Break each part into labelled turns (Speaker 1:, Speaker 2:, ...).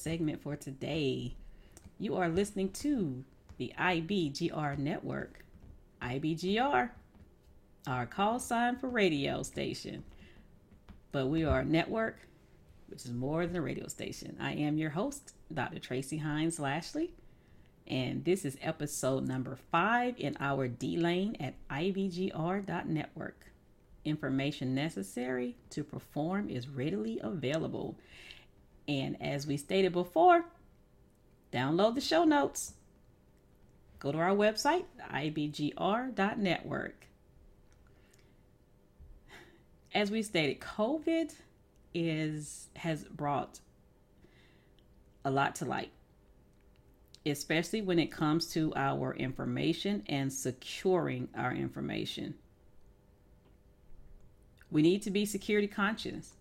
Speaker 1: Segment for today. You are listening to the IBGR network. IBGR, our call sign for radio station. But we are a network, which is more than a radio station. I am your host, Dr. Tracy Hines Lashley, and this is episode number five in our D lane at IBGR.network. Information necessary to perform is readily available. And as we stated before, download the show notes. Go to our website, ibgr.network. As we stated, COVID is has brought a lot to light, especially when it comes to our information and securing our information. We need to be security conscious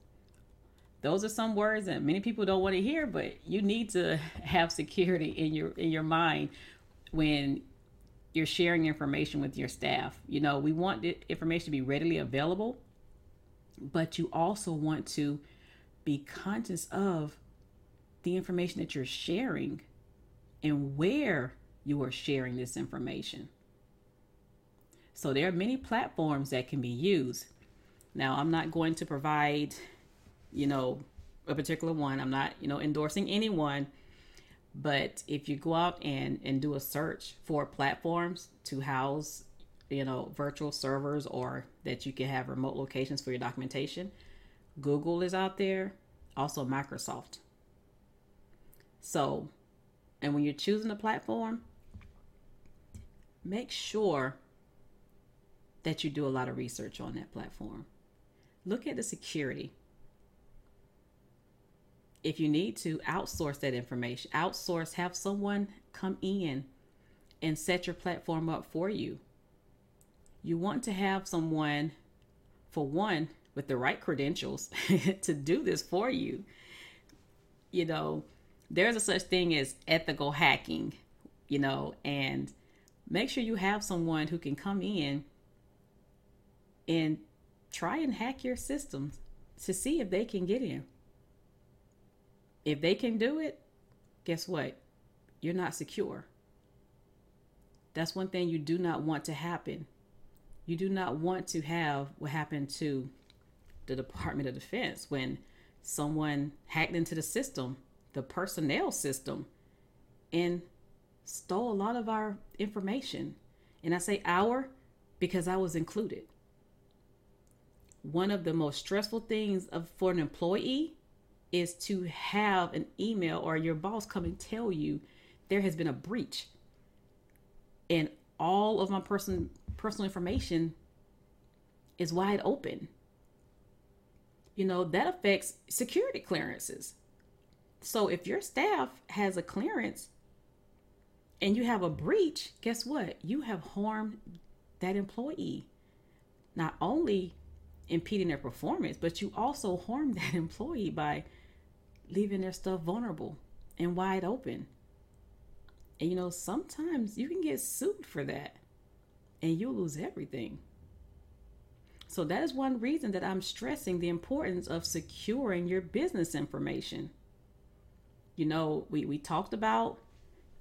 Speaker 1: those are some words that many people don't want to hear but you need to have security in your in your mind when you're sharing information with your staff. You know we want the information to be readily available but you also want to be conscious of the information that you're sharing and where you are sharing this information. So there are many platforms that can be used. Now i'm not going to provide you know, a particular one. I'm not, you know, endorsing anyone. But if you go out and, and do a search for platforms to house, you know, virtual servers or that you can have remote locations for your documentation, Google is out there, also Microsoft. So, and when you're choosing a platform, make sure that you do a lot of research on that platform. Look at the security if you need to outsource that information, outsource, have someone come in and set your platform up for you. You want to have someone, for one, with the right credentials to do this for you. You know, there's a such thing as ethical hacking, you know, and make sure you have someone who can come in and try and hack your systems to see if they can get in. If they can do it, guess what? You're not secure. That's one thing you do not want to happen. You do not want to have what happened to the Department of Defense when someone hacked into the system, the personnel system, and stole a lot of our information. And I say our because I was included. One of the most stressful things of, for an employee is to have an email or your boss come and tell you there has been a breach. And all of my person personal information is wide open. You know that affects security clearances. So if your staff has a clearance and you have a breach guess what? You have harmed that employee. Not only impeding their performance but you also harm that employee by leaving their stuff vulnerable and wide open. And you know, sometimes you can get sued for that and you'll lose everything. So, that is one reason that I'm stressing the importance of securing your business information. You know, we, we talked about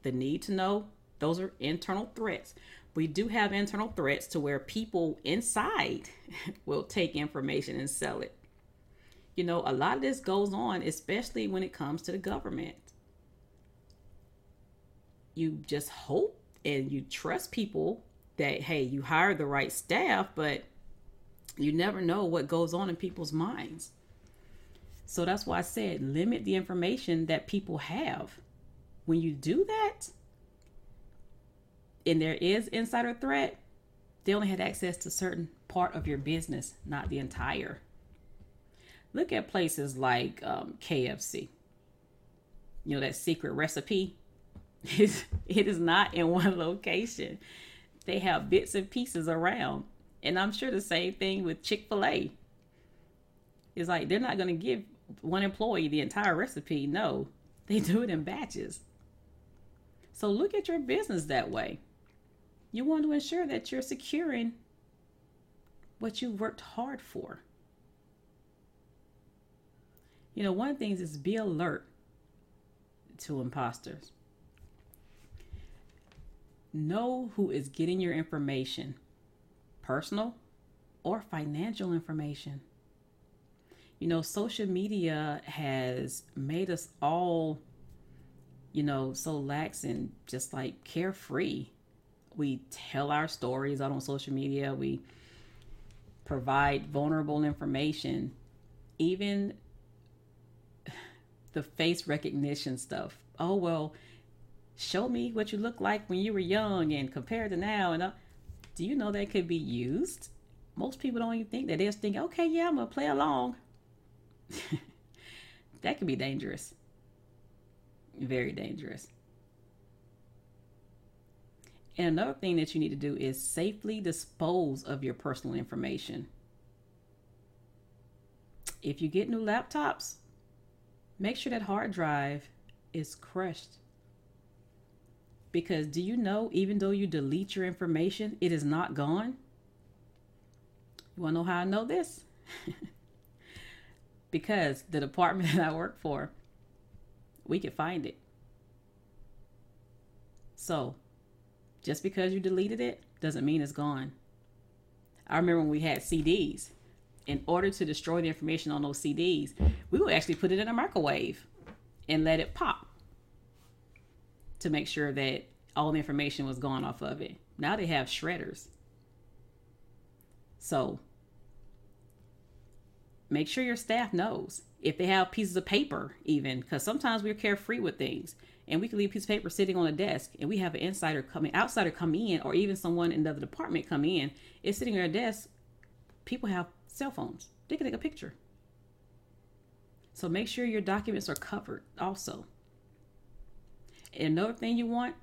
Speaker 1: the need to know, those are internal threats. We do have internal threats to where people inside will take information and sell it. You know, a lot of this goes on, especially when it comes to the government. You just hope and you trust people that, hey, you hire the right staff, but you never know what goes on in people's minds. So that's why I said limit the information that people have. When you do that, and there is insider threat, they only had access to certain part of your business, not the entire. Look at places like um, KFC. You know, that secret recipe. it is not in one location. They have bits and pieces around. And I'm sure the same thing with Chick fil A. It's like they're not going to give one employee the entire recipe. No, they do it in batches. So look at your business that way. You want to ensure that you're securing what you worked hard for. You know, one of the things is be alert to imposters. Know who is getting your information, personal or financial information. You know, social media has made us all, you know, so lax and just like carefree. We tell our stories out on social media. We provide vulnerable information. Even the face recognition stuff. Oh, well, show me what you look like when you were young and compared to now. And uh, do you know that could be used? Most people don't even think that. They just think, okay, yeah, I'm going to play along. that could be dangerous. Very dangerous. And another thing that you need to do is safely dispose of your personal information. If you get new laptops, Make sure that hard drive is crushed. Because do you know, even though you delete your information, it is not gone? You want to know how I know this? because the department that I work for, we can find it. So, just because you deleted it doesn't mean it's gone. I remember when we had CDs in order to destroy the information on those CDs, we would actually put it in a microwave and let it pop to make sure that all the information was gone off of it. Now they have shredders. So make sure your staff knows if they have pieces of paper, even because sometimes we're carefree with things and we can leave a piece of paper sitting on a desk and we have an insider coming, outsider come in, or even someone in another department come in, it's sitting on a desk. People have cell phones. They can take a picture. So make sure your documents are covered also. And another thing you want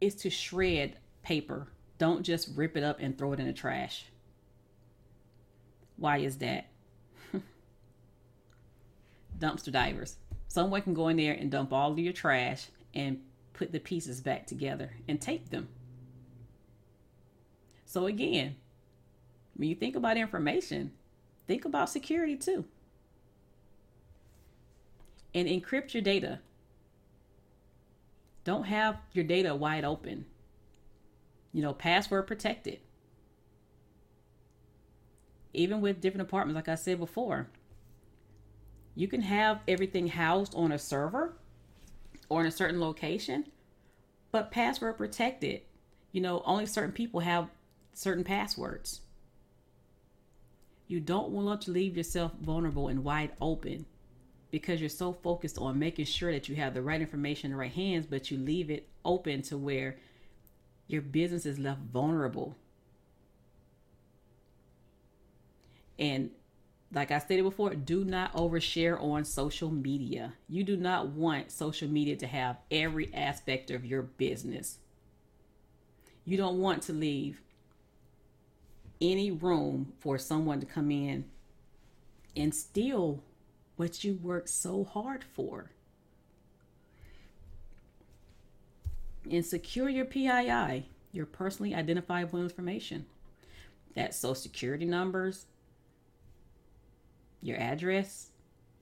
Speaker 1: is to shred paper. Don't just rip it up and throw it in the trash. Why is that? Dumpster divers. Someone can go in there and dump all of your trash and put the pieces back together and tape them. So again, when you think about information, think about security too. And encrypt your data. Don't have your data wide open. You know, password protected. Even with different apartments, like I said before, you can have everything housed on a server or in a certain location, but password protected. You know, only certain people have certain passwords. You don't want to leave yourself vulnerable and wide open because you're so focused on making sure that you have the right information in the right hands, but you leave it open to where your business is left vulnerable. And like I stated before, do not overshare on social media. You do not want social media to have every aspect of your business. You don't want to leave any room for someone to come in and steal what you worked so hard for. And secure your PII, your personally identifiable information. That's social security numbers, your address,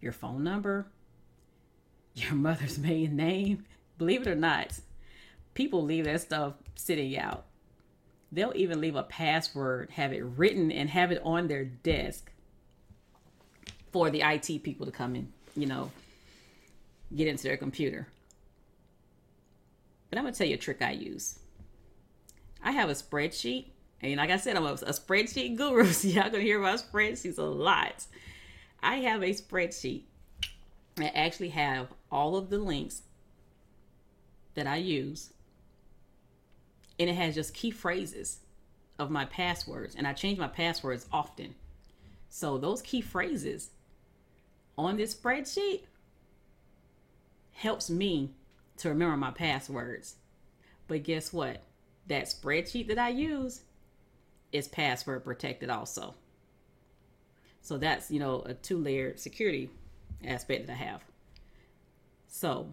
Speaker 1: your phone number, your mother's maiden name. Believe it or not, people leave that stuff sitting out. They'll even leave a password, have it written, and have it on their desk for the IT people to come in, you know, get into their computer. But I'm going to tell you a trick I use. I have a spreadsheet. And like I said, I'm a, a spreadsheet guru. So y'all going to hear about spreadsheets a lot. I have a spreadsheet that actually have all of the links that I use and it has just key phrases of my passwords and I change my passwords often. So those key phrases on this spreadsheet helps me to remember my passwords. But guess what? That spreadsheet that I use is password protected also. So that's, you know, a two layered security aspect that I have. So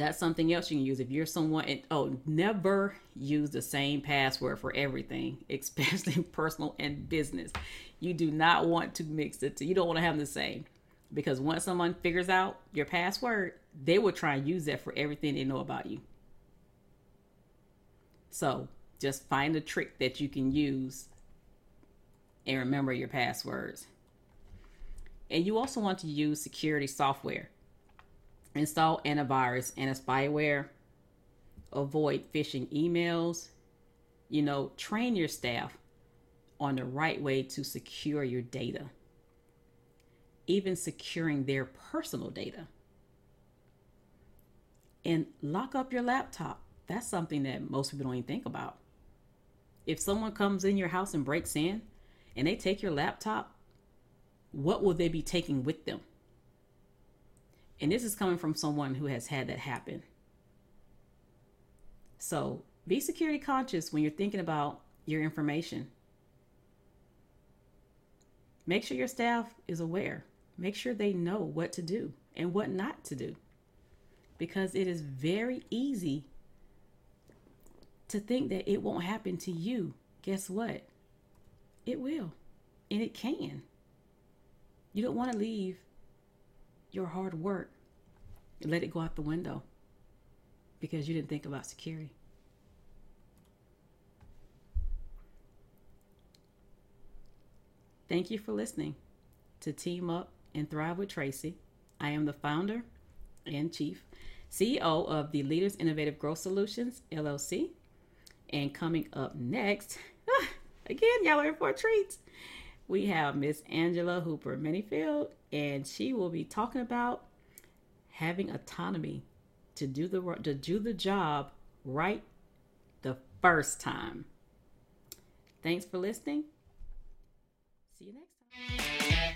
Speaker 1: that's something else you can use. If you're someone and oh never use the same password for everything especially personal and business. You do not want to mix it you don't want to have the same. Because once someone figures out your password they will try and use that for everything they know about you. So just find a trick that you can use and remember your passwords. And you also want to use security software. Install antivirus and a spyware. Avoid phishing emails. You know, train your staff on the right way to secure your data. Even securing their personal data. And lock up your laptop. That's something that most people don't even think about. If someone comes in your house and breaks in, and they take your laptop, what will they be taking with them? And this is coming from someone who has had that happen. So be security conscious when you're thinking about your information. Make sure your staff is aware. Make sure they know what to do and what not to do. Because it is very easy to think that it won't happen to you. Guess what? It will. And it can. You don't want to leave your hard work let it go out the window because you didn't think about security. Thank you for listening to Team Up and Thrive with Tracy. I am the founder and chief CEO of the Leaders Innovative Growth Solutions, LLC. And coming up next, Again, y'all are in for a treat. We have Miss Angela Hooper Minifield, and she will be talking about having autonomy to do the to do the job right the first time. Thanks for listening. See you next time.